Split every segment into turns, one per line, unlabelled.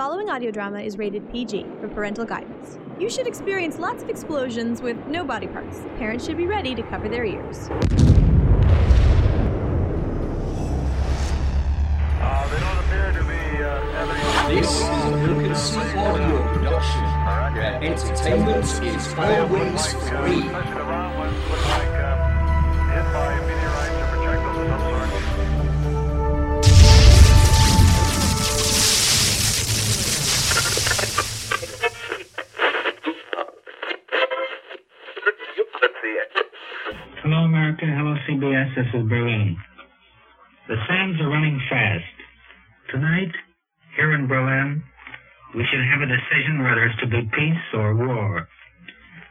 following audio drama is rated PG for parental guidance. You should experience lots of explosions with no body parts. Parents should be ready to cover their ears.
Uh, they don't appear to be uh,
This is a Broken Sea Audio production, where entertainment is always free.
Hello, CBS. This is Berlin. The sands are running fast. Tonight, here in Berlin, we should have a decision whether it's to be peace or war.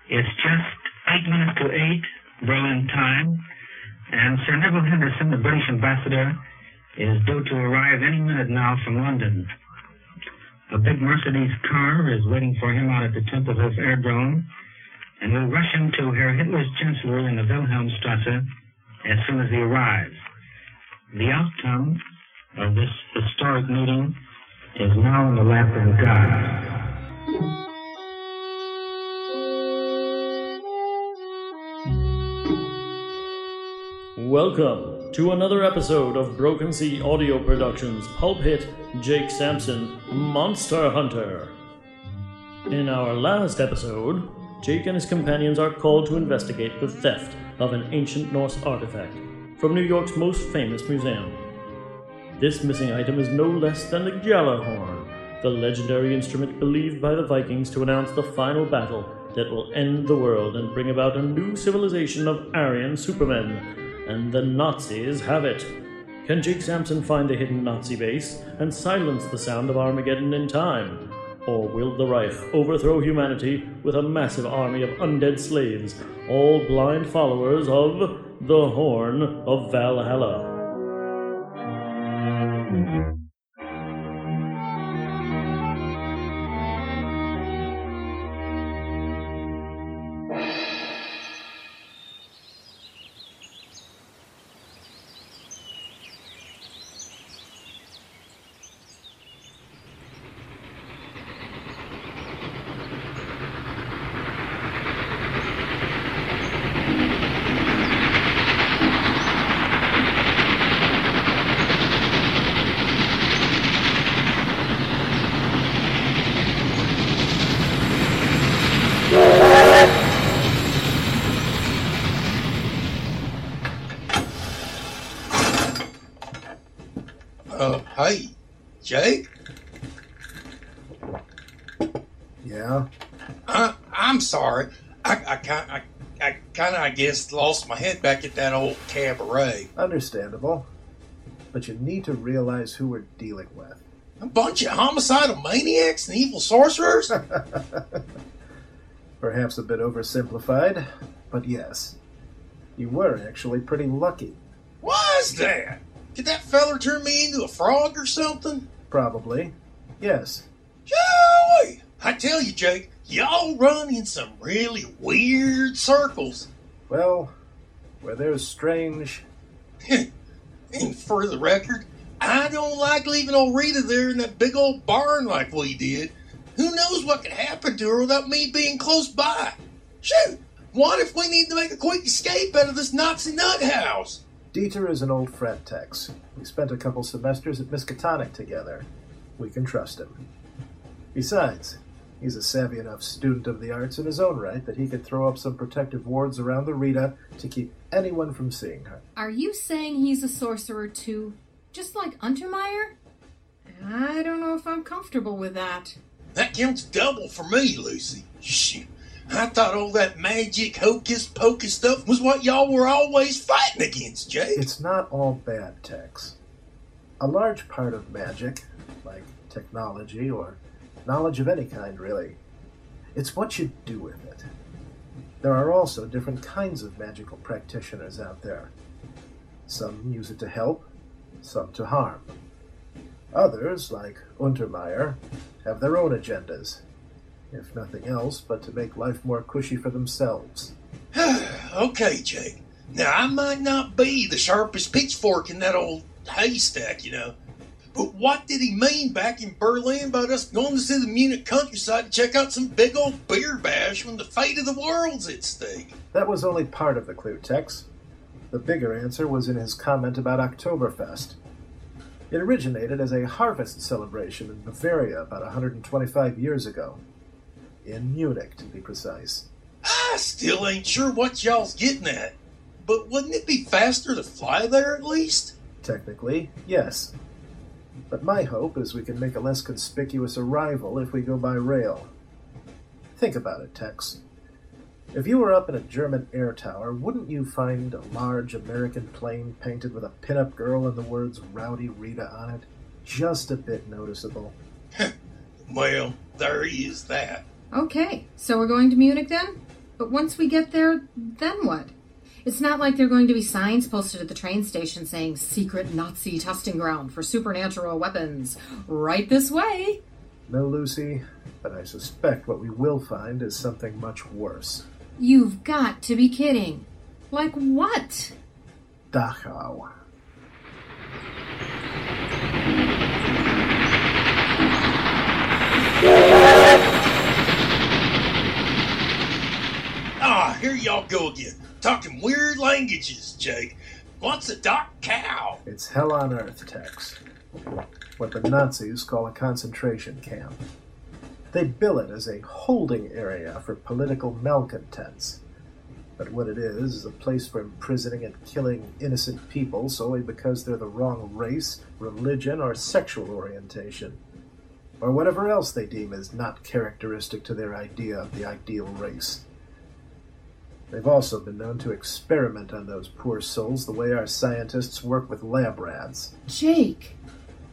It's just eight minutes to eight, Berlin time, and Sir Neville Henderson, the British ambassador, is due to arrive any minute now from London. A big Mercedes car is waiting for him out at the Tempelhof Airdrome, and will rush him to Herr Hitler's Chancellery in the Wilhelmstrasse as soon as he arrives. The outcome of this historic meeting is now in the lap of gods.
Welcome to another episode of Broken Sea Audio Productions pulp hit Jake Sampson Monster Hunter. In our last episode, Jake and his companions are called to investigate the theft of an ancient Norse artifact from New York's most famous museum. This missing item is no less than the Gjallarhorn, the legendary instrument believed by the Vikings to announce the final battle that will end the world and bring about a new civilization of Aryan supermen. And the Nazis have it. Can Jake Sampson find the hidden Nazi base and silence the sound of Armageddon in time? Or will the Reich overthrow humanity with a massive army of undead slaves, all blind followers of the Horn of Valhalla?
Guess, lost my head back at that old cabaret.
understandable. But you need to realize who we're dealing with.
A bunch of homicidal maniacs and evil sorcerers?
Perhaps a bit oversimplified, but yes. You were actually pretty lucky.
Was that? Did that feller turn me into a frog or something?
Probably. Yes.
Joey! I tell you, Jake, y'all run in some really weird circles.
Well, where there's strange.
And for the record, I don't like leaving old Rita there in that big old barn like we did. Who knows what could happen to her without me being close by? Shoot! What if we need to make a quick escape out of this Nazi nut house?
Dieter is an old friend, Tex. We spent a couple semesters at Miskatonic together. We can trust him. Besides, he's a savvy enough student of the arts in his own right that he could throw up some protective wards around the Rita to keep anyone from seeing her.
Are you saying he's a sorcerer too? Just like Untermeyer? I don't know if I'm comfortable with that.
That counts double for me, Lucy. Shoot. I thought all that magic hocus pocus stuff was what y'all were always fighting against, Jake.
It's not all bad, Tex. A large part of magic, like technology or knowledge of any kind, really, it's what you do with it. There are also different kinds of magical practitioners out there. Some use it to help, some to harm. Others, like Untermeyer, have their own agendas, if nothing else but to make life more cushy for themselves.
okay, Jake. Now, I might not be the sharpest pitchfork in that old haystack, you know, but what did he mean back in Berlin about us going to see the Munich countryside and check out some big old beer bash when the fate of the world's at stake?
That was only part of the clue, Tex. The bigger answer was in his comment about Oktoberfest. It originated as a harvest celebration in Bavaria about 125 years ago. In Munich, to be precise.
I still ain't sure what y'all's getting at. But wouldn't it be faster to fly there at least?
Technically, yes. But my hope is we can make a less conspicuous arrival if we go by rail. Think about it, Tex. If you were up in a German air tower, wouldn't you find a large American plane painted with a pinup girl and the words Rowdy Rita on it? Just a bit noticeable.
Well, there is that.
Okay, so we're going to Munich then? But once we get there, then what? It's not like there are going to be signs posted at the train station saying secret Nazi testing ground for supernatural weapons. Right this way.
No, Lucy, but I suspect what we will find is something much worse.
You've got to be kidding. Like what?
Dachau.
Ah, here y'all go again. Talking weird languages, Jake. What's a dock cow?
It's hell on earth, Tex. What the Nazis call a concentration camp. They bill it as a holding area for political malcontents. But what it is is a place for imprisoning and killing innocent people solely because they're the wrong race, religion, or sexual orientation. Or whatever else they deem as not characteristic to their idea of the ideal race. They've also been known to experiment on those poor souls the way our scientists work with lab rats.
Jake,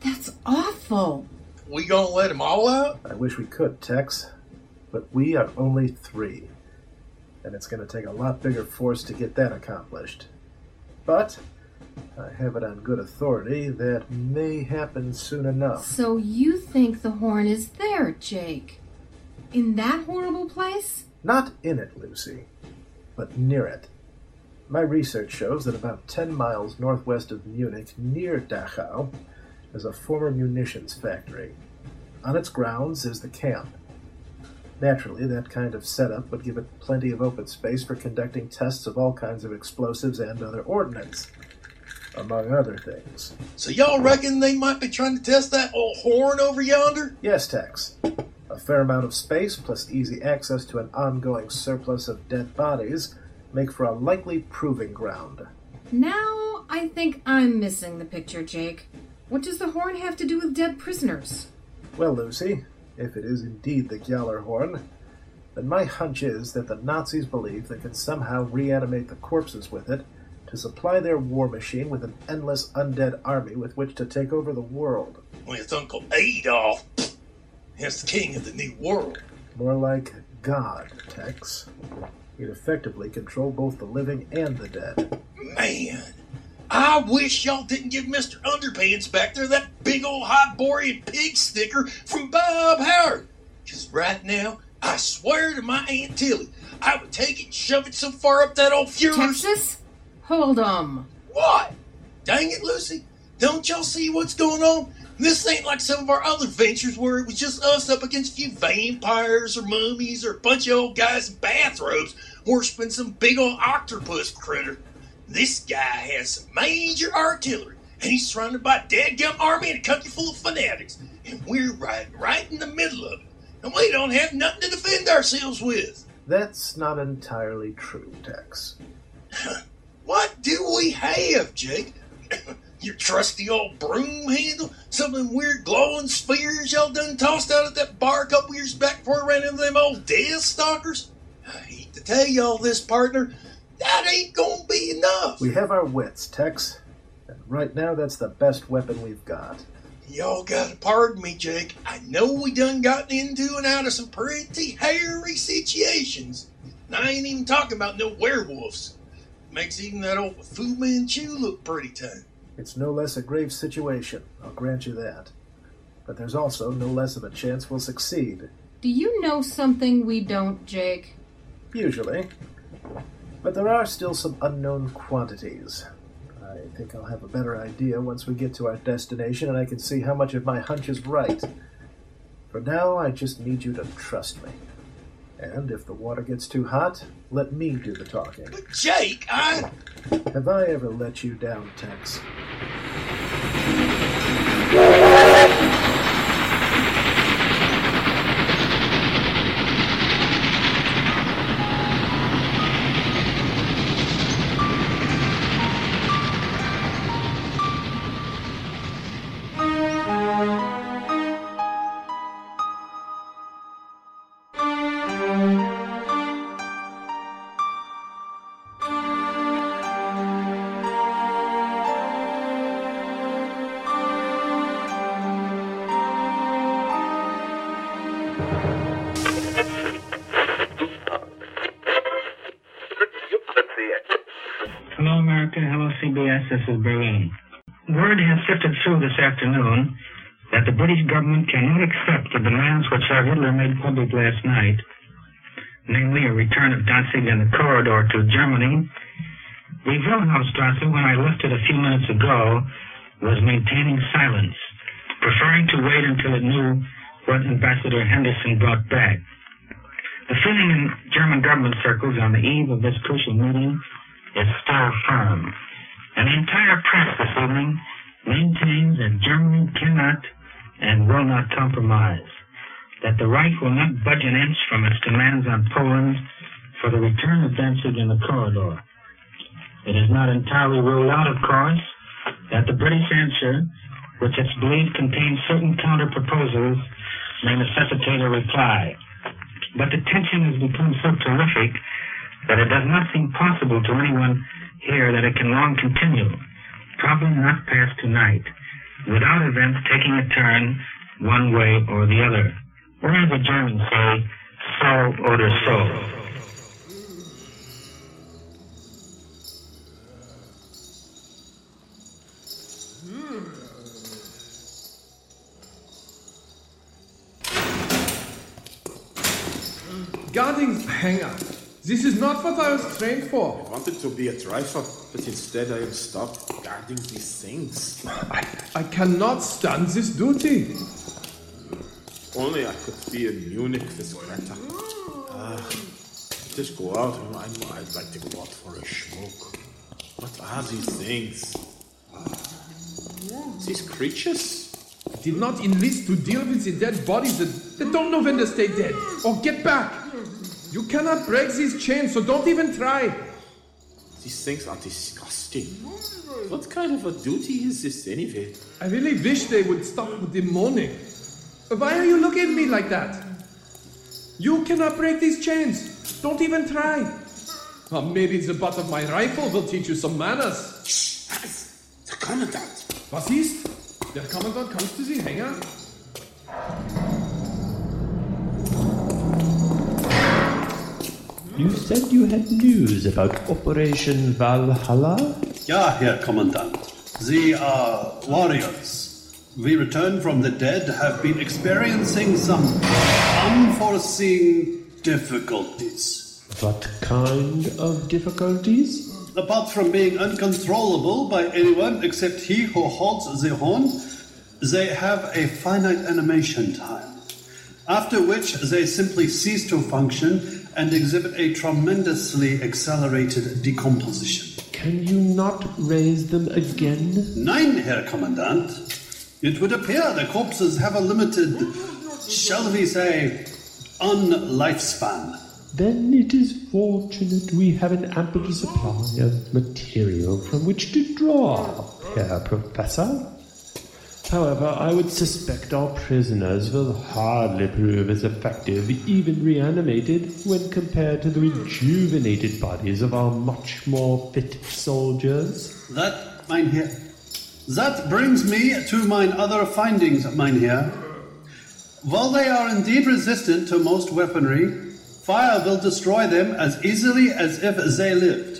that's awful.
We gonna let 'em all out?
I wish we could, Tex, but we are only three. And it's going to take a lot bigger force to get that accomplished. But I have it on good authority that may happen soon enough.
So you think the horn is there, Jake? In that horrible place?
Not in it, Lucy, but near it. My research shows that about 10 miles northwest of Munich, near Dachau, is a former munitions factory. On its grounds is the camp. Naturally, that kind of setup would give it plenty of open space for conducting tests of all kinds of explosives and other ordnance, among other things.
So y'all reckon they might be trying to test that old horn over yonder?
Yes, Tex. A fair amount of space plus easy access to an ongoing surplus of dead bodies make for a likely proving ground.
Now I think I'm missing the picture, Jake. What does the horn have to do with dead prisoners?
Well, Lucy, if it is indeed the Gjallarhorn, then my hunch is that the Nazis believe they can somehow reanimate the corpses with it to supply their war machine with an endless undead army with which to take over the world.
With Uncle Adolf. As the king of the new world.
More like God, Tex. He'd effectively control both the living and the dead.
Man, I wish y'all didn't give Mr. Underpants back there that big old Hyborian pig sticker from Bob Howard. Because right now, I swear to my Aunt Tilly, I would take it and shove it so far up that old Fuhrer's.
Texas? Hold 'em.
What? Dang it, Lucy. Don't y'all see what's going on? This ain't like some of our other ventures where it was just us up against a few vampires or mummies or a bunch of old guys in bathrobes worshiping some big old octopus critter. This guy has some major artillery, and he's surrounded by a dead-gum army and a country full of fanatics, and we're riding right in the middle of it, and we don't have nothing to defend ourselves with.
That's not entirely true, Tex.
What do we have, Jake? Your trusty old broom handle? Some of them weird glowing spears y'all done tossed out at that bar a couple years back before I ran into them old death stalkers? I hate to tell y'all this, partner. That ain't gonna be enough.
We have our wits, Tex. And right now, that's the best weapon we've got.
Y'all gotta pardon me, Jake. I know we done gotten into and out of some pretty hairy situations. And I ain't even talking about no werewolves. Makes even that old Fu Manchu look pretty tame.
It's no less a grave situation, I'll grant you that. But there's also no less of a chance we'll succeed,
Do you know something we don't, Jake?
usually. But there are still some unknown quantities. I think I'll have a better idea once we get to our destination and I can see how much of my hunch is right. For now, I just need you to trust me. And if the water gets too hot, let me do the talking.
But Jake, I.
Have I ever let you down, Tex?
Wilhelmstrasse, when I left it a few minutes ago, was maintaining silence, preferring to wait until it knew what Ambassador Henderson brought back. The feeling in German government circles on the eve of this crucial meeting is still firm. And the entire press this evening maintains that Germany cannot and will not compromise, that the Reich will not budge an inch from its demands on Poland for the return of Danzig in the corridor. It is not entirely ruled out, of course, that the British answer, which it's believed contains certain counter proposals, may necessitate a reply. But the tension has become so terrific that it does not seem possible to anyone here that it can long continue, probably not past tonight, without events taking a turn one way or the other. Or as the Germans say, so oder so.
Guarding hangar. This is not what I was trained for.
I wanted to be a driver, but instead I am stuck guarding these things.
I I cannot stand this duty.
Only I could be in Munich with Greta. Ah, just go out. I know I'd like to go out for a smoke. What are these things? These creatures?
I did not enlist to deal with the dead bodies that, that don't know when to stay dead or get back. You cannot break these chains, so don't even try.
These things are disgusting. What kind of a duty is this anyway?
I really wish they would stop with the moaning. Why are you looking at me like that? You cannot break these chains. Don't even try. Or maybe the butt of my rifle will teach you some manners.
Shh, the Commandant!
Was ist? Der Kommandant kommt zu Sie, Hänger?
You said you had news about Operation Valhalla?
Ja, Herr Kommandant. The are warriors. We returned from the dead have been experiencing some unforeseen difficulties.
What kind of difficulties?
Apart from being uncontrollable by anyone except he who holds the horn, they have a finite animation time. After which they simply cease to function and exhibit a tremendously accelerated decomposition.
Can you not raise them again?
Nein, Herr Kommandant. It would appear the corpses have a limited, shall we say, un-lifespan.
Then it is fortunate we have an ample supply of material from which to draw, Herr Professor. However, I would suspect our prisoners will hardly prove as effective, even reanimated, when compared to the rejuvenated bodies of our much more fit soldiers.
That, mein Herr. That brings me to mine other findings, mein Herr. While they are indeed resistant to most weaponry, fire will destroy them as easily as if they lived,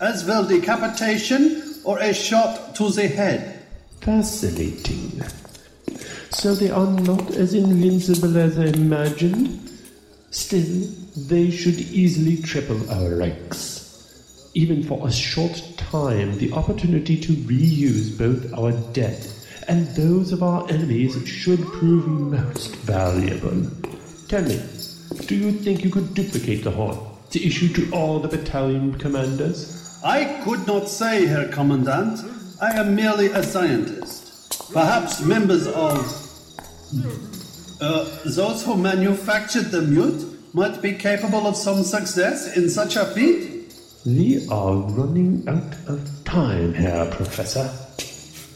as will decapitation or a shot to the head.
Fascinating. So they are not as invincible as I imagined. Still, they should easily triple our ranks. even for a short time, the opportunity to reuse both our dead and those of our enemies should prove most valuable. Tell me, do you think you could duplicate the horn to issue to all the battalion commanders?
I could not say, Herr Commandant. I am merely a scientist. Perhaps members of. Uh, those who manufactured the mute might be capable of some success in such a feat?
We are running out of time, Herr Professor.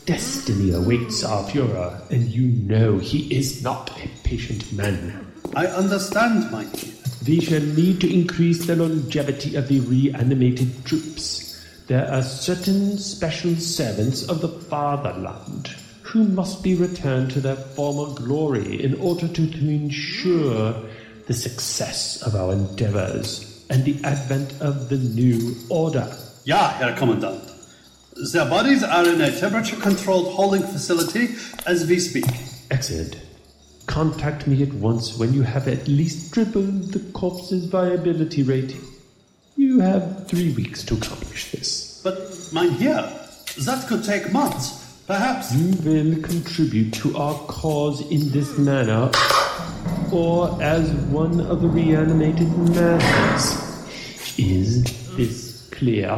Destiny awaits our Führer, and you know he is not a patient man.
I understand, my dear.
We shall need to increase the longevity of the reanimated troops. There are certain special servants of the fatherland who must be returned to their former glory in order to, to ensure the success of our endeavors and the advent of the new order.
Ja, Herr Commandant. Their bodies are in a temperature controlled holding facility as we speak.
Excellent. Contact me at once when you have at least tripled the corpse's viability rate. You have three weeks to accomplish this.
But, mein Herr, that could take months. Perhaps.
You will contribute to our cause in this manner, or as one of the reanimated masters. Is this clear?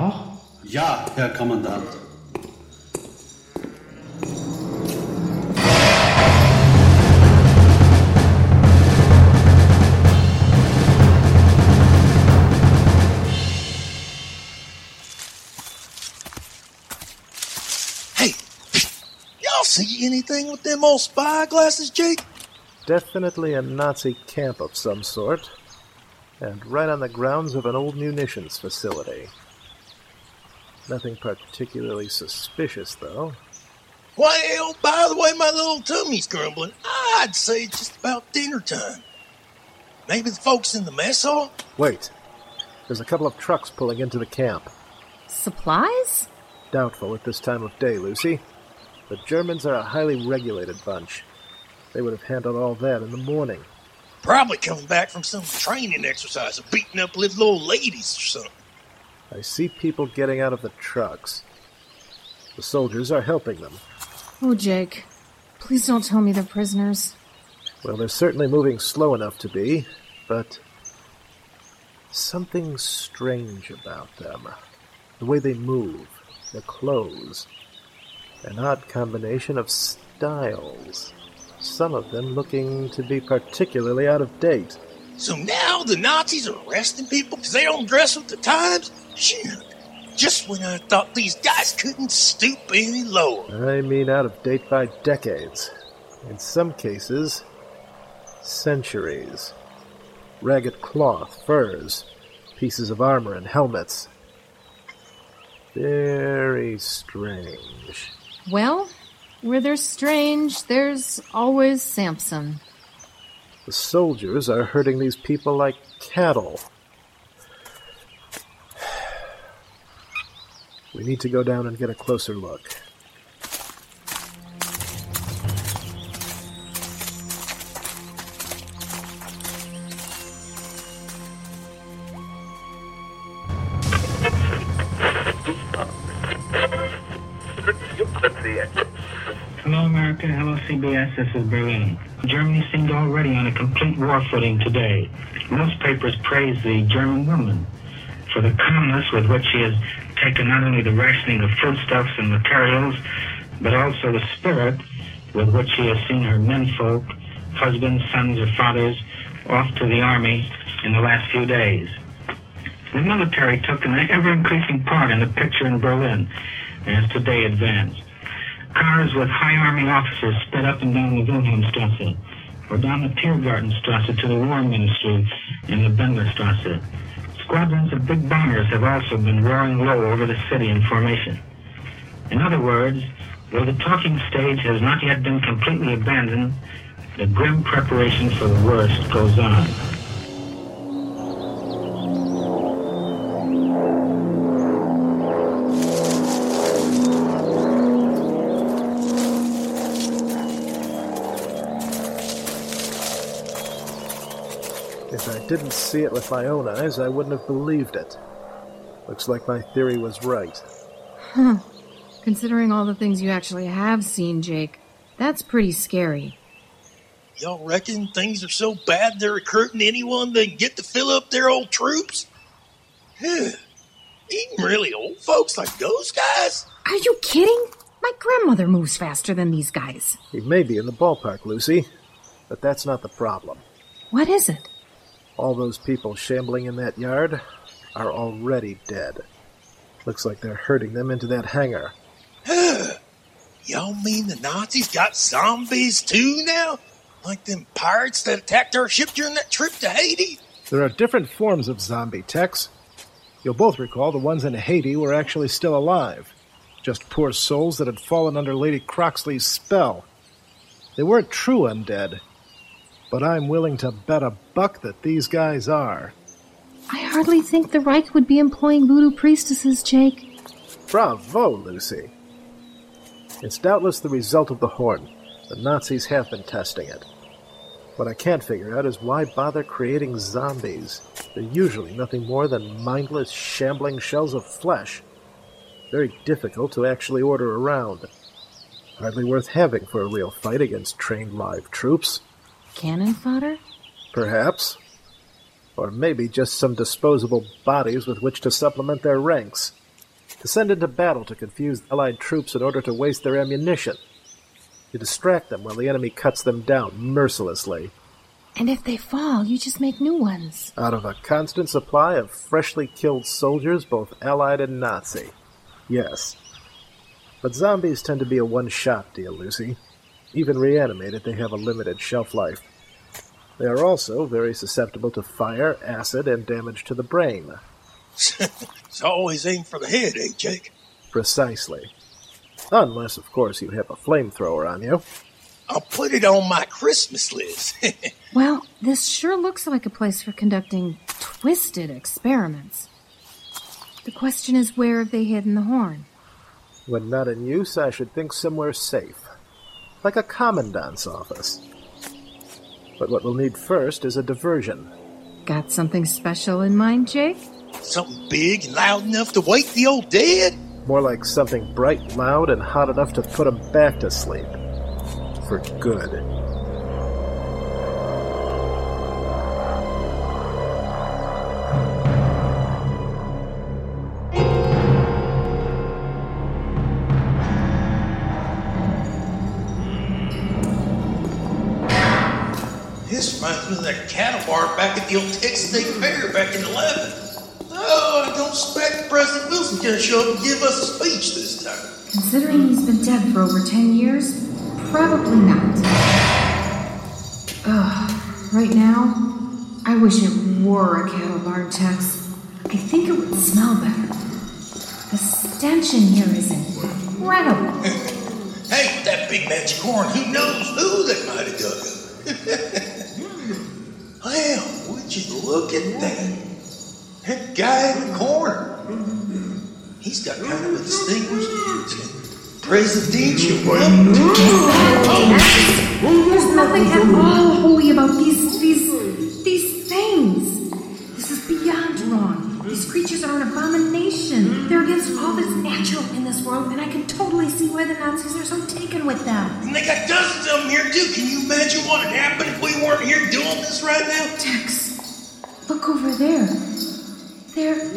Ja, Herr Kommandant.
See anything with them old spy glasses, Jake?
Definitely a Nazi camp of some sort. And right on the grounds of an old munitions facility. Nothing particularly suspicious, though.
Why, hell, by the way, my little tummy's grumbling. I'd say it's just about dinner time. Maybe the folks in the mess hall?
Wait. There's a couple of trucks pulling into the camp.
Supplies?
Doubtful at this time of day, Lucy. The Germans are a highly regulated bunch. They would have handled all that in the morning.
Probably coming back from some training exercise of beating up little old ladies or something.
I see people getting out of the trucks. The soldiers are helping them.
Oh, Jake. Please don't tell me they're prisoners.
Well, they're certainly moving slow enough to be, but something strange about them. The way they move, their clothes, an odd combination of styles. Some of them looking to be particularly out of date.
So now the Nazis are arresting people because they don't dress with the times? Shoot. Just when I thought these guys couldn't stoop any lower.
I mean, out of date by decades. In some cases, centuries. Ragged cloth, furs, pieces of armor, and helmets. Very strange.
Well, where there's strange, there's always Sampson.
The soldiers are herding these people like cattle. We need to go down and get a closer look.
CBS. This is Berlin. Germany seemed already on a complete war footing today. Most papers praise the German woman for the calmness with which she has taken not only the rationing of foodstuffs and materials, but also the spirit with which she has seen her menfolk, husbands, sons, or fathers, off to the army in the last few days. The military took an ever increasing part in the picture in Berlin as today advanced. Cars with high army officers sped up and down the Wilhelmstrasse, or down the Tiergartenstrasse to the War Ministry in the Bendlerstrasse. Squadrons of big bombers have also been roaring low over the city in formation. In other words, though the talking stage has not yet been completely abandoned, the grim preparation for the worst goes on.
Didn't see it with my own eyes, I wouldn't have believed it. Looks like my theory was right.
Huh. Considering all the things you actually have seen, Jake, that's pretty scary.
Y'all reckon things are so bad they're recruiting anyone they get to fill up their old troops? Even really old folks like those guys?
Are you kidding? My grandmother moves faster than these guys.
He may be in the ballpark, Lucy, but that's not the problem.
What is it?
All those people shambling in that yard are already dead. Looks like they're herding them into that hangar.
Y'all mean the Nazis got zombies too now? Like them pirates that attacked our ship during that trip to Haiti?
There are different forms of zombie, Tex. You'll both recall the ones in Haiti were actually still alive. Just poor souls that had fallen under Lady Croxley's spell. They weren't true undead, but I'm willing to bet a buck that these guys are.
I hardly think the Reich would be employing voodoo priestesses, Jake.
Bravo, Lucy. It's doubtless the result of the horn. The Nazis have been testing it. What I can't figure out is why bother creating zombies? They're usually nothing more than mindless, shambling shells of flesh. Very difficult to actually order around. Hardly worth having for a real fight against trained live troops.
Cannon fodder?
Perhaps. Or maybe just some disposable bodies with which to supplement their ranks. To send into battle to confuse Allied troops in order to waste their ammunition. To distract them while the enemy cuts them down mercilessly.
And if they fall, you just make new ones.
Out of a constant supply of freshly killed soldiers, both Allied and Nazi. Yes. But zombies tend to be a one shot deal, Lucy. Even reanimated, they have a limited shelf life. They are also very susceptible to fire, acid, and damage to the brain.
it's always aim for the head, eh, Jake?
Precisely. Unless, of course, you have a flamethrower on you.
I'll put it on my Christmas list.
well, this sure looks like a place for conducting twisted experiments. The question is where have they hidden the horn?
When not in use, I should think somewhere safe. Like a commandant's office. But what we'll need first is a diversion.
Got something special in mind, Jake?
Something big and loud enough to wake the old dead?
More like something bright, loud, and hot enough to put them back to sleep. For good.
This reminds me of that cattle bar back at the old Texas State Fair back in 11. Oh, I don't expect President Wilson's gonna show up and give us a speech this time.
Considering he's been dead for over 10 years, probably not. Ugh, right now, I wish it were a cattle barn, Tex. I think it would smell better. The stench in here is incredible.
hey, that big magic horn, who knows who they might have dug up. well, would you look at that? That guy in the corner. He's got kind of a distinguished presidential look.
There's nothing at all holy about these these these things. This is beyond wrong. These creatures are an abomination. They're against all that's natural in this world, and I can totally see why the Nazis are so taken with them.
And they got dozens of them here too. Can you imagine what would happen if we weren't here doing this right now?
Tex, look over there. They're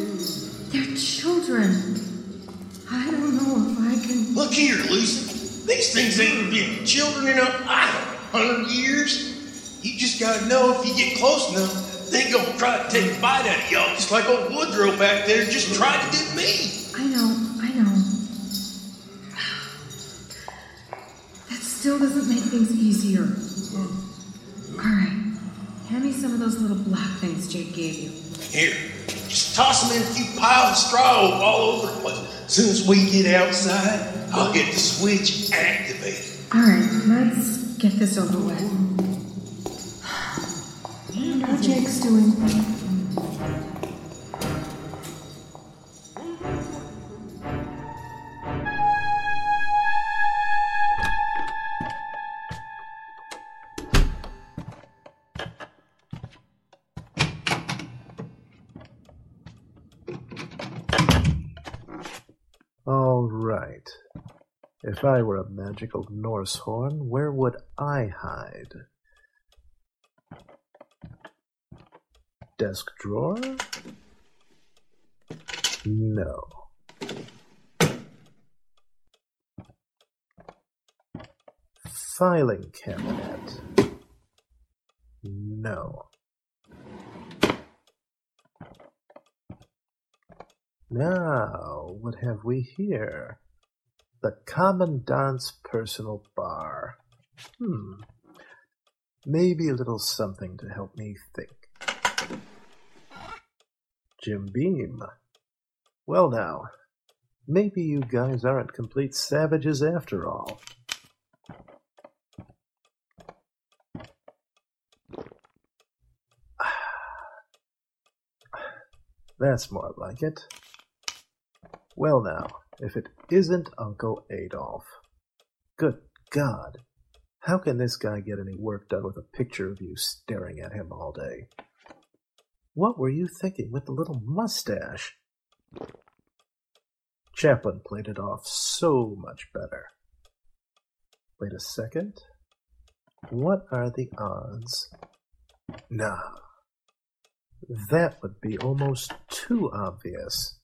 they're children. I don't know if I can.
Look here, Lucy. These things ain't been children in a, I don't know, ah, hundred years. You just gotta know if you get close enough, they gonna try to take a bite out of y'all, just like old Woodrow back there just tried to do me.
I know, I know. That still doesn't make things easier. Hmm. Alright. Hand me some of those little black things Jake gave you.
Here, just toss them in a few piles of straw all over the place. As soon as we get outside, I'll get the switch activated.
Alright, let's get this over with wonder how Jake's doing. All right.
If I were a magical Norse horn, where would I hide? Desk drawer? No. Filing cabinet? No. Now, what have we here? The Commandant's personal bar. Hmm. Maybe a little something to help me think. Jim Beam. Well, now, maybe you guys aren't complete savages after all. That's more like it. Well, now, if it isn't Uncle Adolf. Good God! How can this guy get any work done with a picture of you staring at him all day? What were you thinking with the little mustache? Chaplin played it off so much better. Wait a second. What are the odds? Nah. That would be almost too obvious.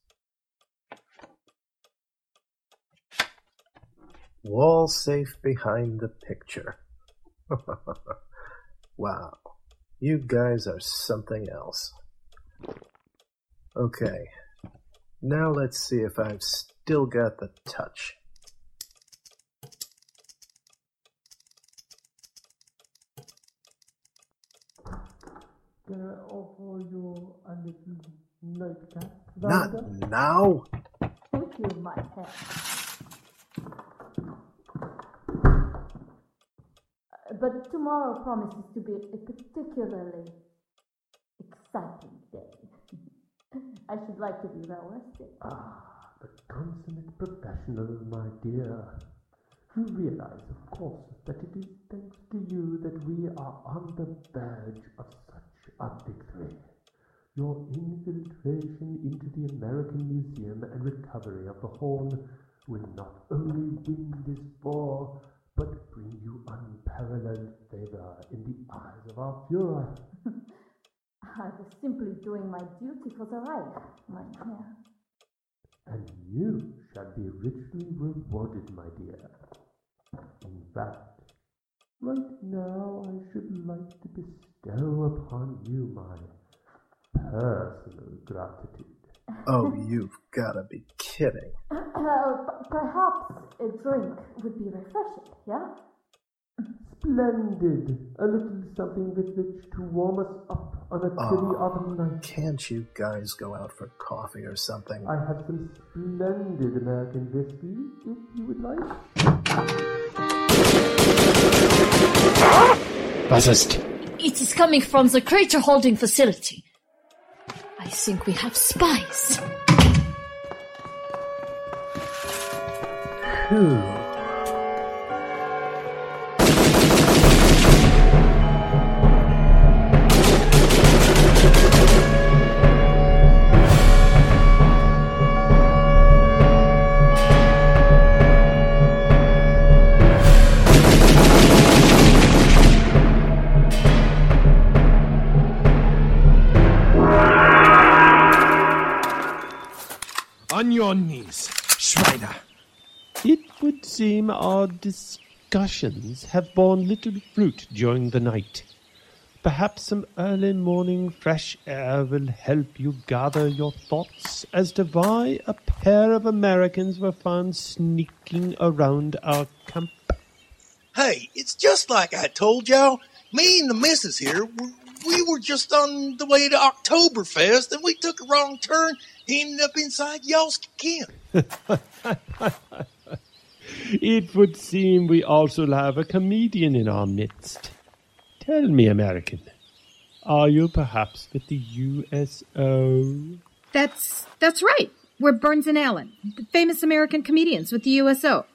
Wall safe behind the picture. wow. You guys are something else. Okay. Now let's see if I've still got the touch.
Can I offer you a little nightcap?
Not now!
Thank you, my pet. But tomorrow promises to be a particularly exciting day. I should like to be well rested.
Ah, the consummate professional, my dear. You realize, of course, that it is thanks to you that we are on the verge of such a victory. Your infiltration into the American Museum and recovery of the horn will not only win this war, but bring you unparalleled favor in the eyes of our Fuhrer.
I was simply doing my duty for the Reich, my dear.
And you shall be richly rewarded, my dear. In fact, right now I should like to bestow upon you my personal gratitude.
Oh, you've gotta be kidding.
Uh, perhaps a drink would be refreshing, yeah?
Splendid! A little something with which to warm us up on a chilly
Oh,
autumn night.
can't you guys go out for coffee or something?
I have some splendid American whiskey, if you would like.
Was ist?
It is coming from the crater holding facility. I think we have spies.
Phew.
On your knees, Schweiner.
It would seem our discussions have borne little fruit during the night. Perhaps some early morning fresh air will help you gather your thoughts as to why a pair of Americans were found sneaking around our camp.
Hey, it's just like I told y'all. Me and the missus here, we- we were just on the way to Oktoberfest and we took a wrong turn and ended up inside y'all's camp.
It would seem we also have a comedian in our midst. Tell me, American, are you perhaps with the USO?
That's that's right. We're Burns and Allen, the famous American comedians with the USO.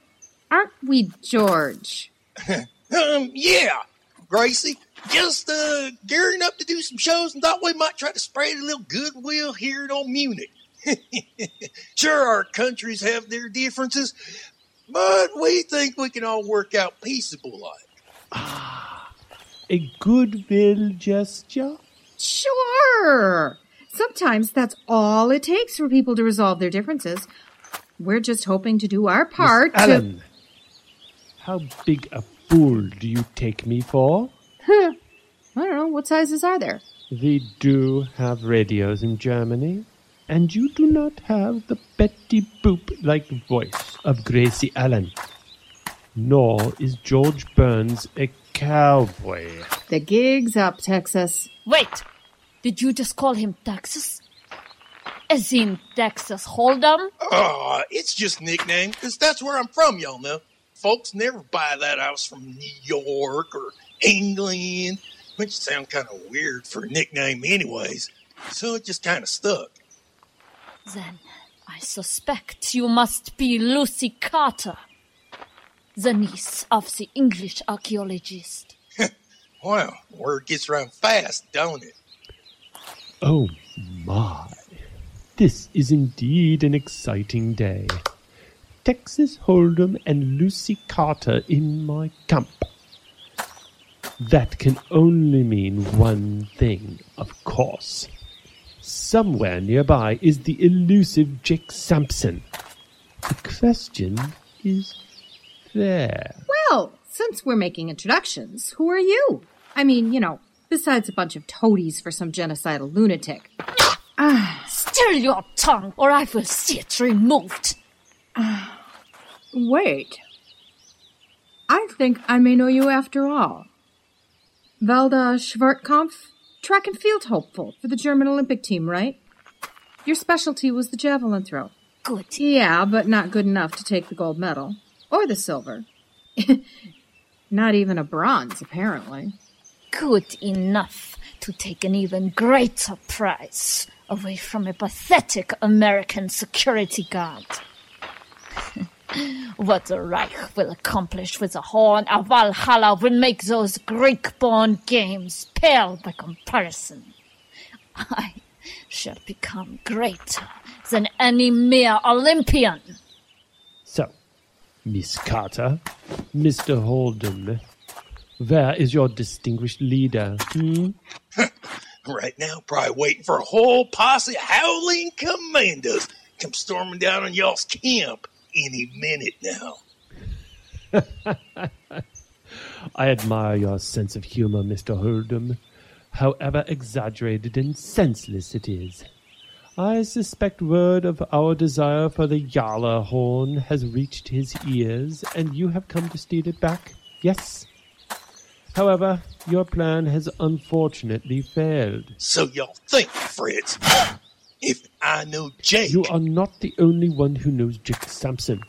Aren't we, George?
um, yeah, Gracie. Just uh, gearing up to do some shows and thought we might try to spread a little goodwill here on Munich. sure, our countries have their differences, But we think we can all work out peaceable like.
A goodwill gesture?
Sure. Sometimes that's all it takes for people to resolve their differences. We're just hoping to do our part
Miss
to.
How big a fool do you take me for?
Huh. I don't know. What sizes are there?
We do have radios in Germany, and you do not have the Betty Boop like voice of Gracie Allen. Nor is George Burns a cowboy.
The gig's up, Texas.
Wait, did you just call him Texas? As in Texas Hold'em?
Oh, it's just nickname, because that's where I'm from, y'all know. Folks never buy that house from New York or England, which sound kind of weird for a nickname anyways. So it just kind of stuck.
Then I suspect you must be Lucy Carter, the niece of the English archaeologist.
Wow, word gets around fast, don't it?
Oh my. This is indeed an exciting day. Texas Hold'em and Lucy Carter in my camp. That can only mean one thing, of course. Somewhere nearby is the elusive Jake Sampson. The question is there.
Well, since we're making introductions, who are you? I mean, you know, besides a bunch of toadies for some genocidal lunatic. Ah,
Still your tongue, or I will see it removed.
wait. I think I may know you after all. Valda Schwartkampf, track and field hopeful for the German Olympic team, right? Your specialty was the javelin throw.
Good.
Yeah, but not good enough to take the gold medal. Or the silver. not even a bronze, apparently.
Good enough to take an even greater prize away from a pathetic American security guard. what the Reich will accomplish with the Horn of Valhalla will make those Greek-born games pale by comparison. I shall become greater than any mere Olympian.
So, Miss Carter, Mr. Holden, where is your distinguished leader? Hmm?
Right now, probably waiting for a whole posse of howling commandos come storming down on y'all's camp any minute now.
I admire your sense of humor, Mr. Hold'em, however exaggerated and senseless it is. I suspect word of our desire for the Gjallarhorn has reached his ears, and you have come to steal it back, yes? However, your plan has unfortunately failed.
So y'all think, Fritz, if I know Jake.
You are not the only one who knows Jake Sampson.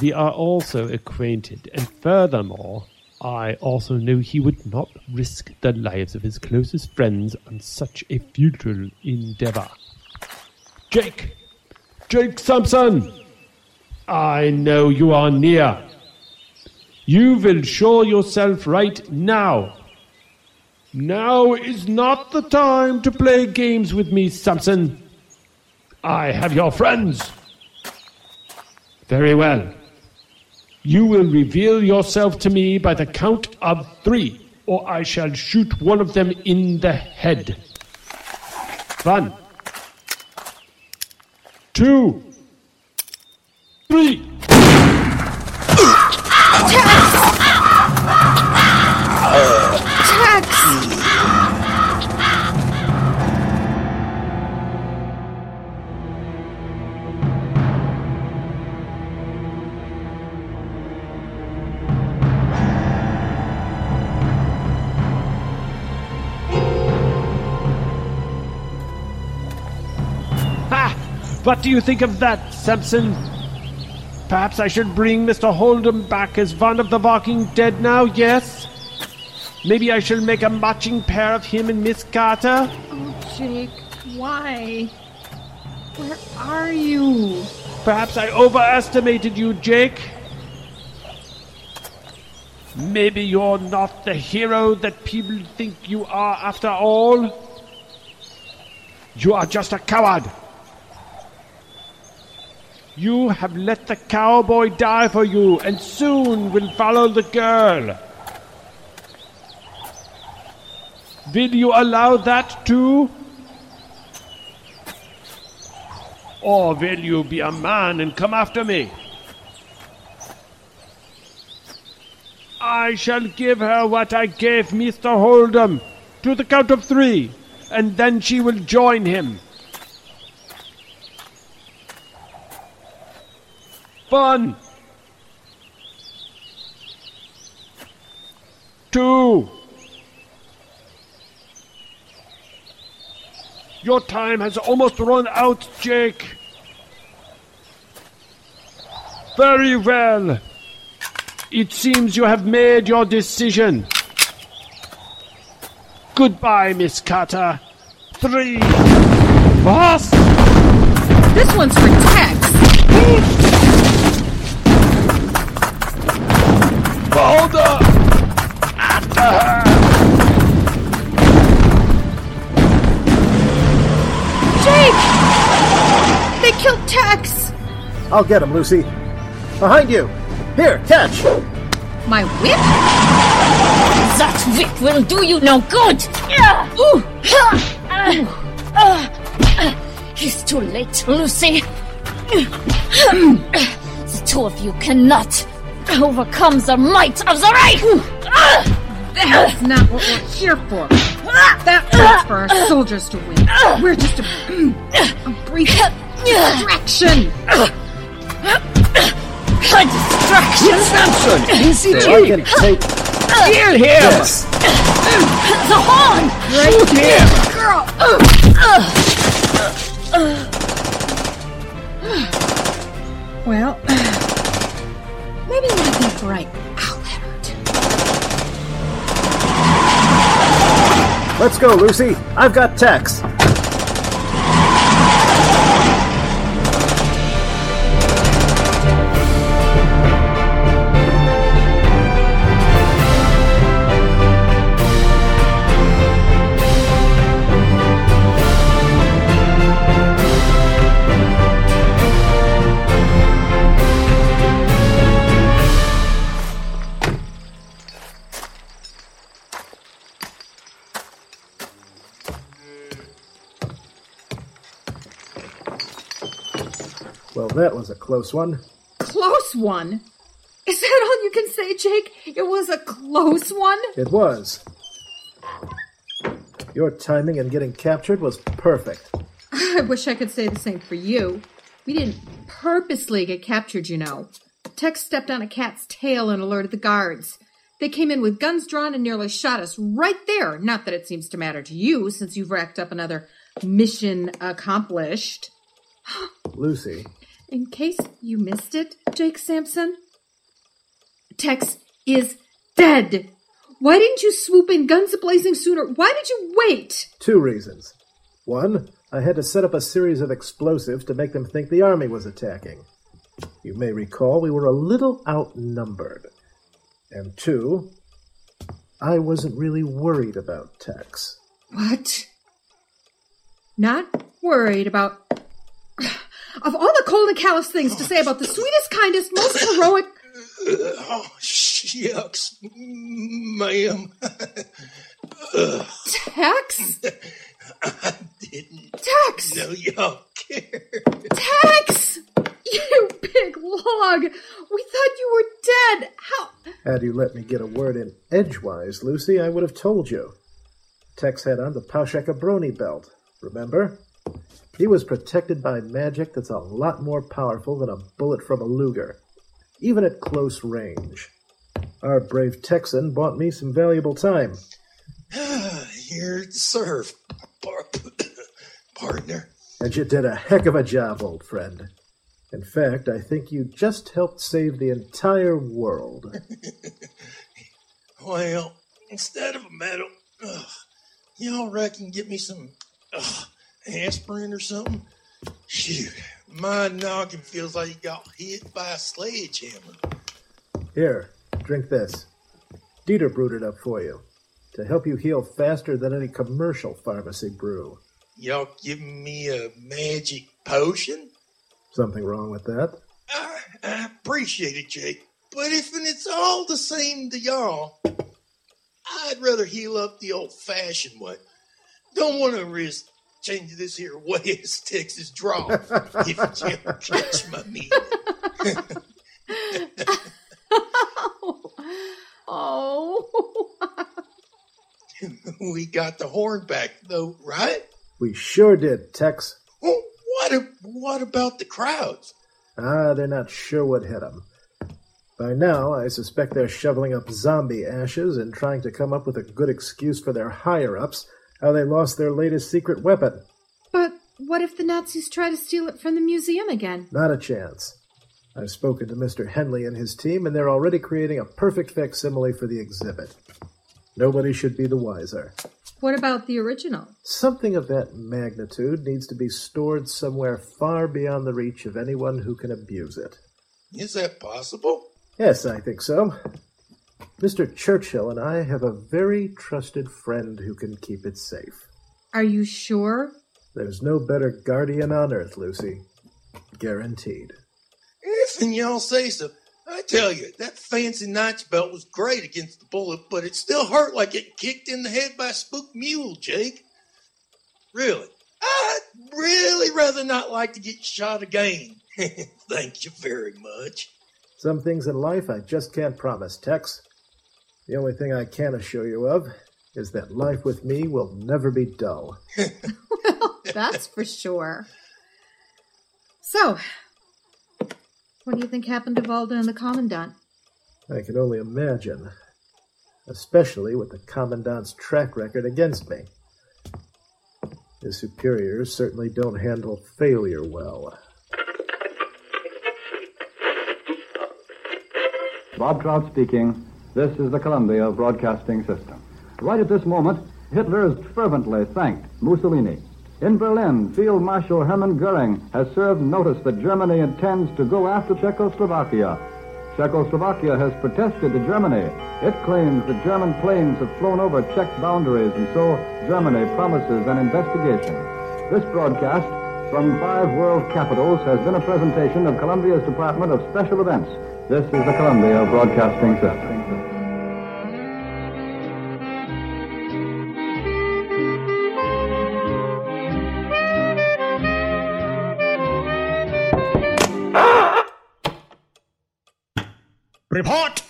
We are also acquainted, and furthermore, I also know he would not risk the lives of his closest friends on such a futile endeavor. Jake! Jake Sampson! I know you are near. You will show yourself right now. Now is not the time to play games with me, Sampson. I have your friends. Very well. You will reveal yourself to me by the count of three, or I shall shoot one of them in the head. One, two, three. What do you think of that, Sampson? Perhaps I should bring Mr. Hold'em back as one of the Walking Dead now, yes? Maybe I shall make a matching pair of him and Miss Carter?
Oh, Jake, why? Where are you?
Perhaps I overestimated you, Jake. Maybe you're not the hero that people think you are after all. You are just a coward. You have let the cowboy die for you, and soon will follow the girl. Will you allow that too? Or will you be a man and come after me? I shall give her what I gave Mr. Hold'em to the count of three, and then she will join him. One. Two. Your time has almost run out, Jake. Very well. It seems you have made your decision. Goodbye, Miss Carter. Three. Boss!
This one's for Tex.
Beholder! After her!
Jake! They killed Tex!
I'll get him, Lucy. Behind you! Here, catch!
My whip?
That whip will do you no good! Uh. Ooh. It's too late, Lucy. The two of you cannot overcome the might of the right!
That's not what we're here for. That fight's for our soldiers to win. We're just a, a brief distraction.
A distraction!
Sampson, easy
So I
Jake.
can take
Kill him.
this.
The horn!
Shoot him.
Girl! Well, maybe
Let's go, Lucy. I've got Tex. That was a close one.
Close one? Is that all you can say, Jake? It was a close one?
It was. Your timing in getting captured was perfect.
I wish I could say the same for you. We didn't purposely get captured, you know. Tex stepped on a cat's tail and alerted the guards. They came in with guns drawn and nearly shot us right there. Not that it seems to matter to you, since you've racked up another mission accomplished.
Lucy,
In case you missed it, Jake Sampson, Tex is dead. Why didn't you swoop in guns blazing sooner? Why did you wait?
two reasons. One, I had to set up a series of explosives to make them think the army was attacking. You may recall we were a little outnumbered. And two, I wasn't really worried about Tex.
What? Not worried about. Of all the cold and callous things to say about the sweetest, kindest, most heroic.
oh, shucks, ma'am.
Tex?
I didn't
Tex!
No, y'all care.
Tex! You big log! We thought you were dead! How.
Had you let me get a word in edgewise, Lucy, I would have told you. Tex had on the Pausheka Brony belt, remember? He was protected by magic that's a lot more powerful than a bullet from a Luger, even at close range. Our brave Texan bought me some valuable time.
Here to serve, par- partner.
And you did a heck of a job, old friend. In fact, I think you just helped save the entire world.
Well, instead of a medal, ugh, y'all reckon get me some ugh, aspirin or something? Shoot, my noggin feels like it got hit by a sledgehammer.
Here, drink this. Dieter brewed it up for you to help you heal faster than any commercial pharmacy brew.
Y'all giving me a magic potion?
Something wrong with that?
I appreciate it, Jake. But if it's all the same to y'all, I'd rather heal up the old fashioned way. Don't want to risk changing this here West Texas draw if you catch my meaning.
Oh.
we got the horn back, though, right?
We sure did, Tex.
Well, what, a, what about the Krauts?
Ah, they're not sure what hit them. By now, I suspect they're shoveling up zombie ashes and trying to come up with a good excuse for their higher ups how they lost their latest secret weapon.
But what if the Nazis try to steal it from the museum again?
Not a chance. I've spoken to Mr. Henley and his team, and they're already creating a perfect facsimile for the exhibit. Nobody should be the wiser.
What about the original?
Something of that magnitude needs to be stored somewhere far beyond the reach of anyone who can abuse it.
Is that possible?
Yes, I think so. Mr. Churchill and I have a very trusted friend who can keep it safe.
Are you sure?
There's no better guardian on earth, Lucy. Guaranteed.
If and y'all say so. I tell you, that fancy knight's belt was great against the bullet, but it still hurt like getting kicked in the head by a spooked mule, Jake. Really. I'd really rather not like to get shot again. Thank you very much.
Some things in life I just can't promise, Tex. The only thing I can assure you of is that life with me will never be dull.
Well, that's for sure. So, what do you think happened to Valda and the Commandant?
I can only imagine, especially with the Commandant's track record against me. His superiors certainly don't handle failure well.
Bob Trout speaking. This is the Columbia Broadcasting System. Right at this moment, Hitler has fervently thanked Mussolini. In Berlin, Field Marshal Hermann Goering has served notice that Germany intends to go after Czechoslovakia. Czechoslovakia has protested to Germany. It claims that German planes have flown over Czech boundaries, and so Germany promises an investigation. This broadcast from five world capitals has been a presentation of Columbia's Department of Special Events. This is the Columbia Broadcasting System.
Report!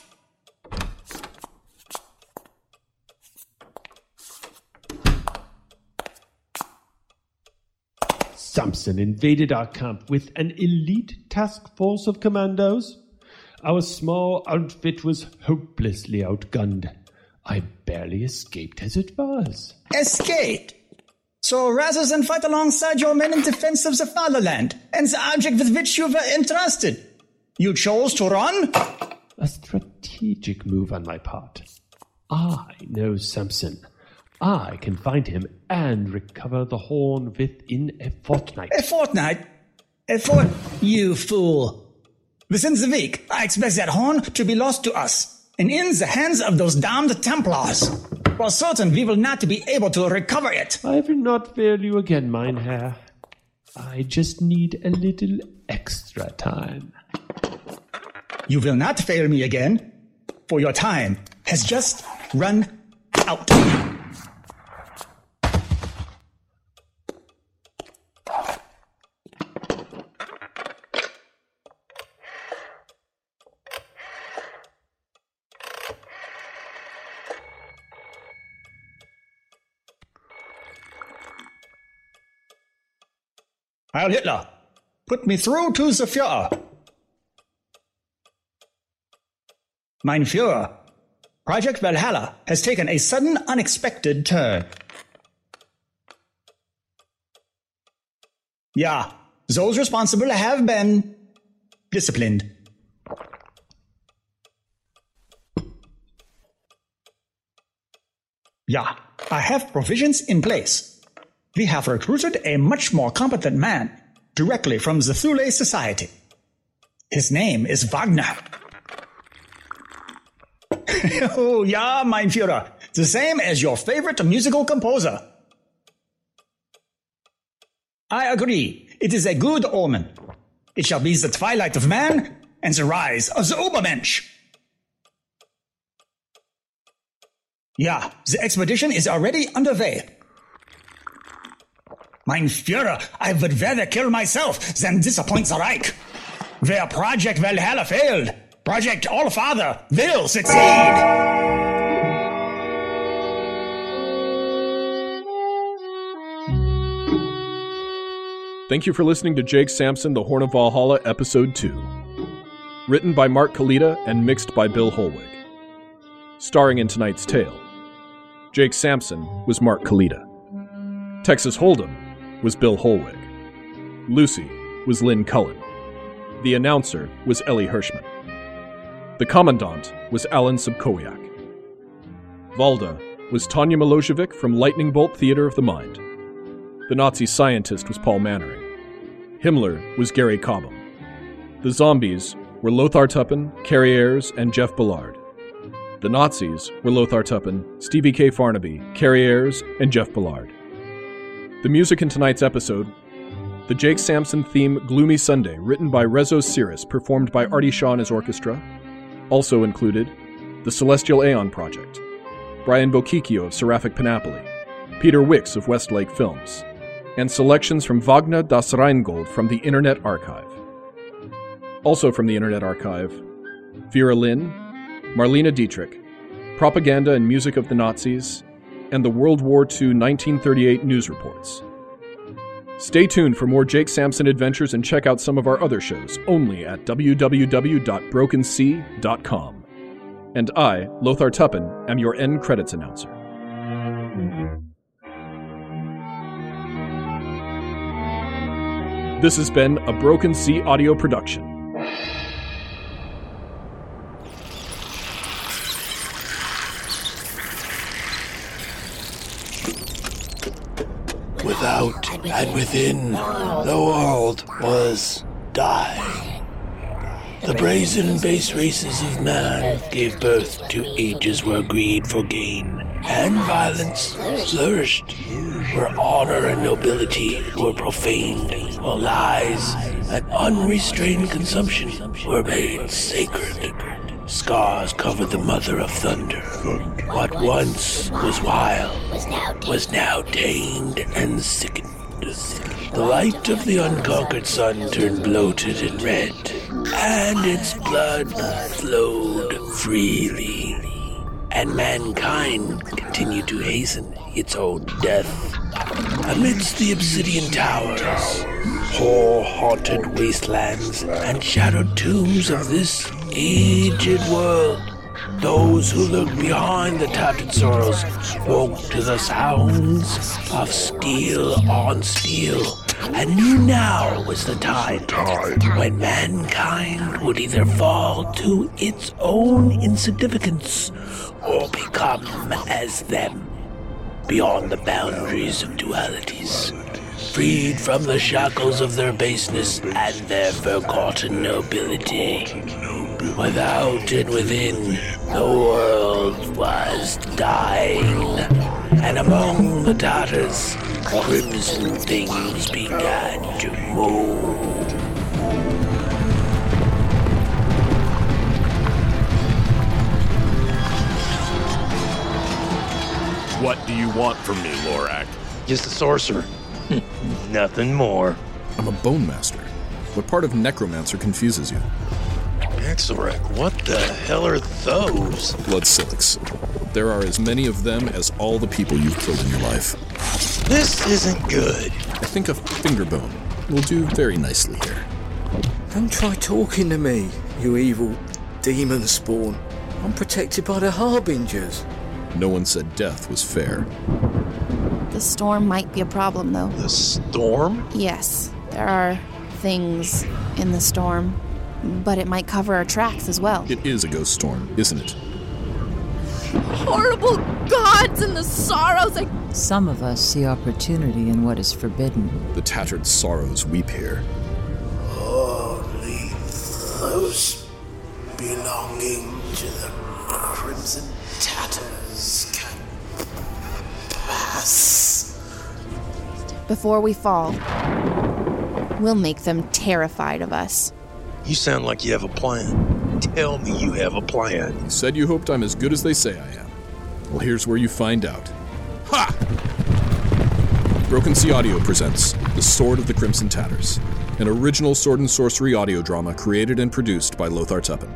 Sampson invaded our camp with an elite task force of commandos. Our small outfit was hopelessly outgunned. I barely escaped as it was.
Escaped! So rather than fight alongside your men in defense of the fatherland and the object with which you were entrusted, you chose to run?
A strategic move on my part. I know Sampson. I can find him and recover the horn within a fortnight.
A fortnight? A fort? You fool. Within the week, I expect that horn to be lost to us and in the hands of those damned Templars. For certain, we will not be able to recover it.
I will not fail you again, mein Herr. I just need a little extra time.
You will not fail me again, for your time has just run out. Heil Hitler, put me through to the Fuhrer. Mein Fuhrer, Project Valhalla has taken a sudden, unexpected turn. Yeah, those responsible have been disciplined. Yeah, I have provisions in place. We have recruited a much more competent man directly from the Thule Society. His name is Wagner. oh, yeah, mein Führer. The same as your favorite musical composer. I agree. It is a good omen. It shall be the twilight of man and the rise of the Obermensch. Yeah, the expedition is already underway. Mein Führer, I would rather kill myself than disappoint the Reich. Where Project Valhalla failed, Project Allfather will succeed.
Thank you for listening to Jake Sampson, The Horn of Valhalla, Episode 2. Written by Mark Kalita and mixed by Bill Holwig. Starring in tonight's tale, Jake Sampson was Mark Kalita. Texas Hold'em was Bill Holwig. Lucy was Lynn Cullen. The announcer was Ellie Hirschman. The commandant was Alan Subkowiak. Valda was Tanya Milosevic from Lightning Bolt Theater of the Mind. The Nazi scientist was Paul Mannering. Himmler was Gary Cobham. The zombies were Lothar Tuppen, Carrie Ayres, and Jeff Ballard. The Nazis were Lothar Tuppen, Stevie K. Farnaby, Carrie Ayres, and Jeff Ballard. The music in tonight's episode the Jake Sampson theme Gloomy Sunday, written by Rezső Seress, performed by Artie Shaw and his orchestra. Also included The Celestial Aeon Project, Brian Bokikio of Seraphic Panoply, Peter Wicks of Westlake Films, and selections from Wagner das Rheingold from the Internet Archive. Also from the Internet Archive, Vera Lynn, Marlene Dietrich, Propaganda and Music of the Nazis, and the World War II 1938 news reports. Stay tuned for more Jake Sampson adventures and check out some of our other shows only at www.brokensea.com. And I, Lothar Tuppen, am your end credits announcer. This has been a Broken Sea audio production.
Without and within, the world was dying. The brazen and base races of man gave birth to ages where greed for gain and violence flourished, where honor and nobility were profaned, while lies and unrestrained consumption were made sacred. Scars covered the mother of thunder. What once was wild was now tamed and sickened. The light of the unconquered sun turned bloated and red, and its blood flowed freely. And mankind continued to hasten its own death. Amidst the obsidian towers, horror haunted wastelands, and shadowed tombs of this aged world, those who looked behind the tattered sorrows woke to the sounds of steel on steel and knew now was the time when mankind would either fall to its own insignificance or become as them beyond the boundaries of dualities, freed from the shackles of their baseness and their forgotten nobility. Without and within, the world was dying, and among the tatters, crimson things began to move.
What do you want from me, Lorak?
Just a sorcerer. Nothing more.
I'm a bone master. What part of necromancer confuses you?
Axelrek, what the hell are those?
Blood silics. There are as many of them as all the people you've killed in your life.
This isn't good.
I think a finger bone will do very nicely here.
Don't try talking to me, you evil demon spawn. I'm protected by the Harbingers.
No one said death was fair.
The storm might be a problem, though.
The storm?
Yes, there are things in the storm, but it might cover our tracks as well.
It is a ghost storm, isn't it?
Horrible gods and the sorrows I.
Some of us see opportunity in what is forbidden.
The tattered sorrows weep here.
Only those belonging to the Crimson Tatters can pass.
Before we fall, We'll make them terrified of us.
You sound like you have a plan. Tell me you have a plan.
You said you hoped I'm as good as they say I am. Well, here's where you find out. Ha! Broken Sea Audio presents The Sword of the Crimson Tatters, an original sword and sorcery audio drama created and produced by Lothar Tuppen.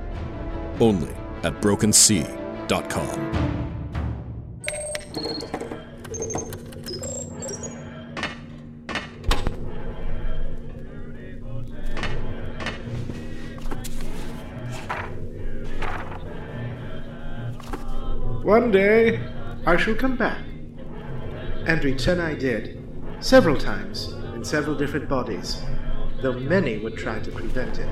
Only at brokensea.com.
One day, I shall come back. And return I did, several times, in several different bodies, though many would try to prevent it.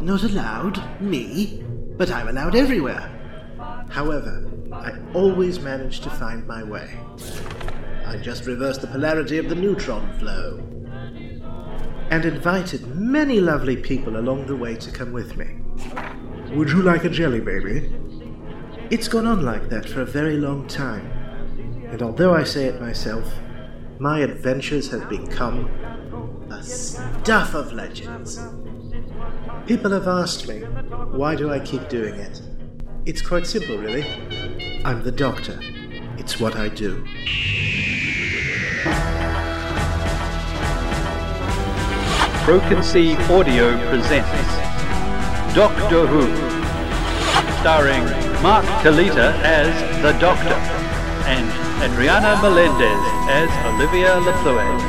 Not allowed? Me? But I'm allowed everywhere. However, I always manage to find my way. I just reversed the polarity of the neutron flow. And invited many lovely people along the way to come with me. Would you like a jelly baby? It's gone on like that for a very long time. And although I say it myself, my adventures have become a stuff of legends. People have asked me, why do I keep doing it? It's quite simple, really. I'm the doctor. It's what I do.
Broken Sea Audio presents Doctor Who, starring Mark Kalita as the Doctor and Adriana Melendez as Olivia LaPlue.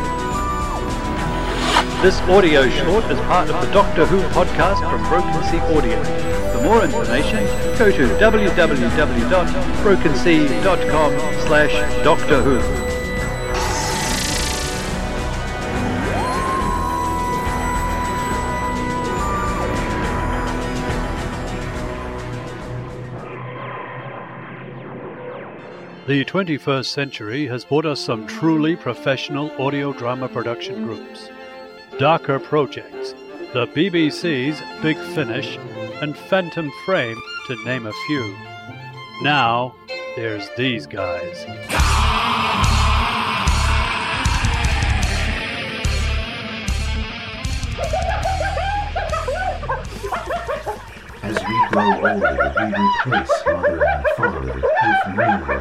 This audio short is part of the Doctor Who podcast from Broken Sea Audio. For more information, go to www.brokensea.com slash Doctor Who.
The 21st century has brought us some truly professional audio drama production groups. Darker Projects, the BBC's Big Finish, and Phantom Frame, to name a few. Now, there's these guys.
As we grow older, we replace mother and father with figures.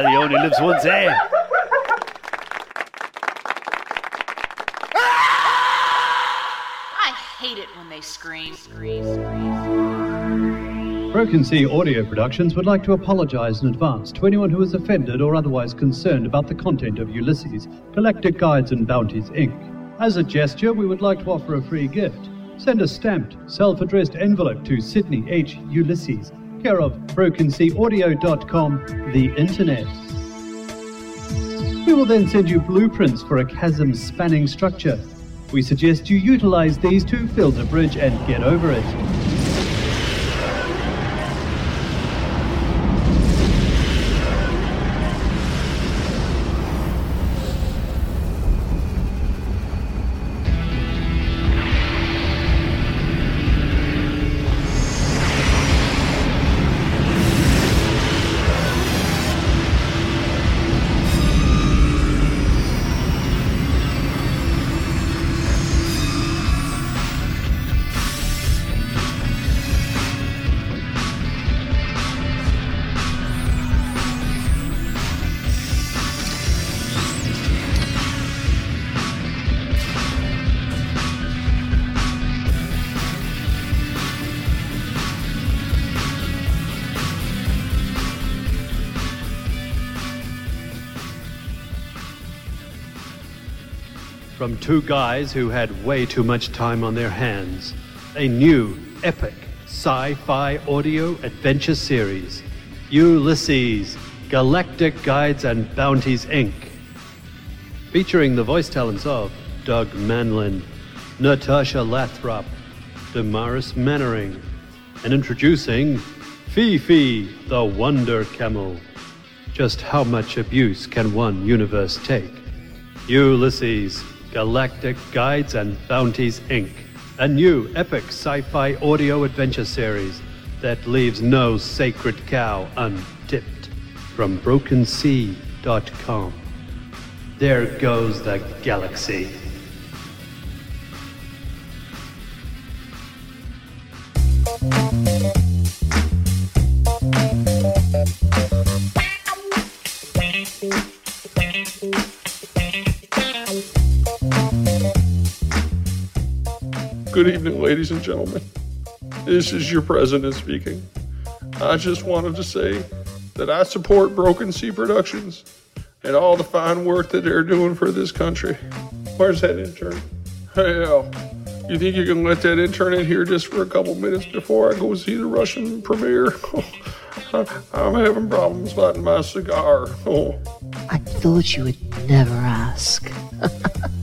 Well, he only lives once, eh?
I hate it when they scream.
Broken Sea Audio Productions would like to apologize in advance to anyone who is offended or otherwise concerned about the content of Ulysses, Galactic Guides and Bounties, Inc. As a gesture, we would like to offer a free gift. Send a stamped, self addressed envelope to Sydney H. Ulysses, care of BrokenSeaAudio.com, the internet. We will then send you blueprints for a chasm spanning structure. We suggest you utilize these to build a bridge and get over it.
Two guys who had way too much time on their hands, a new, epic sci fi audio adventure series Ulysses Galactic Guides and Bounties, Inc. Featuring the voice talents of Doug Manlin, Natasha Lathrop, Damaris Mannering, and introducing Fifi the Wonder Camel. Just how much abuse can one universe take? Ulysses Galactic Guides and Bounties, Inc. A new epic sci fi audio adventure series that leaves no sacred cow untipped. From BrokenSea.com. There goes the galaxy.
Good evening, ladies and gentlemen. This is your president speaking. I just wanted to say that I support Broken Sea Productions and all the fine work that they're doing for this country. Where's that intern? Hey, Al, you think you can let that intern in here just for a couple minutes before I go see the Russian premiere? I'm having problems lighting my cigar. Oh.
I thought you would never ask.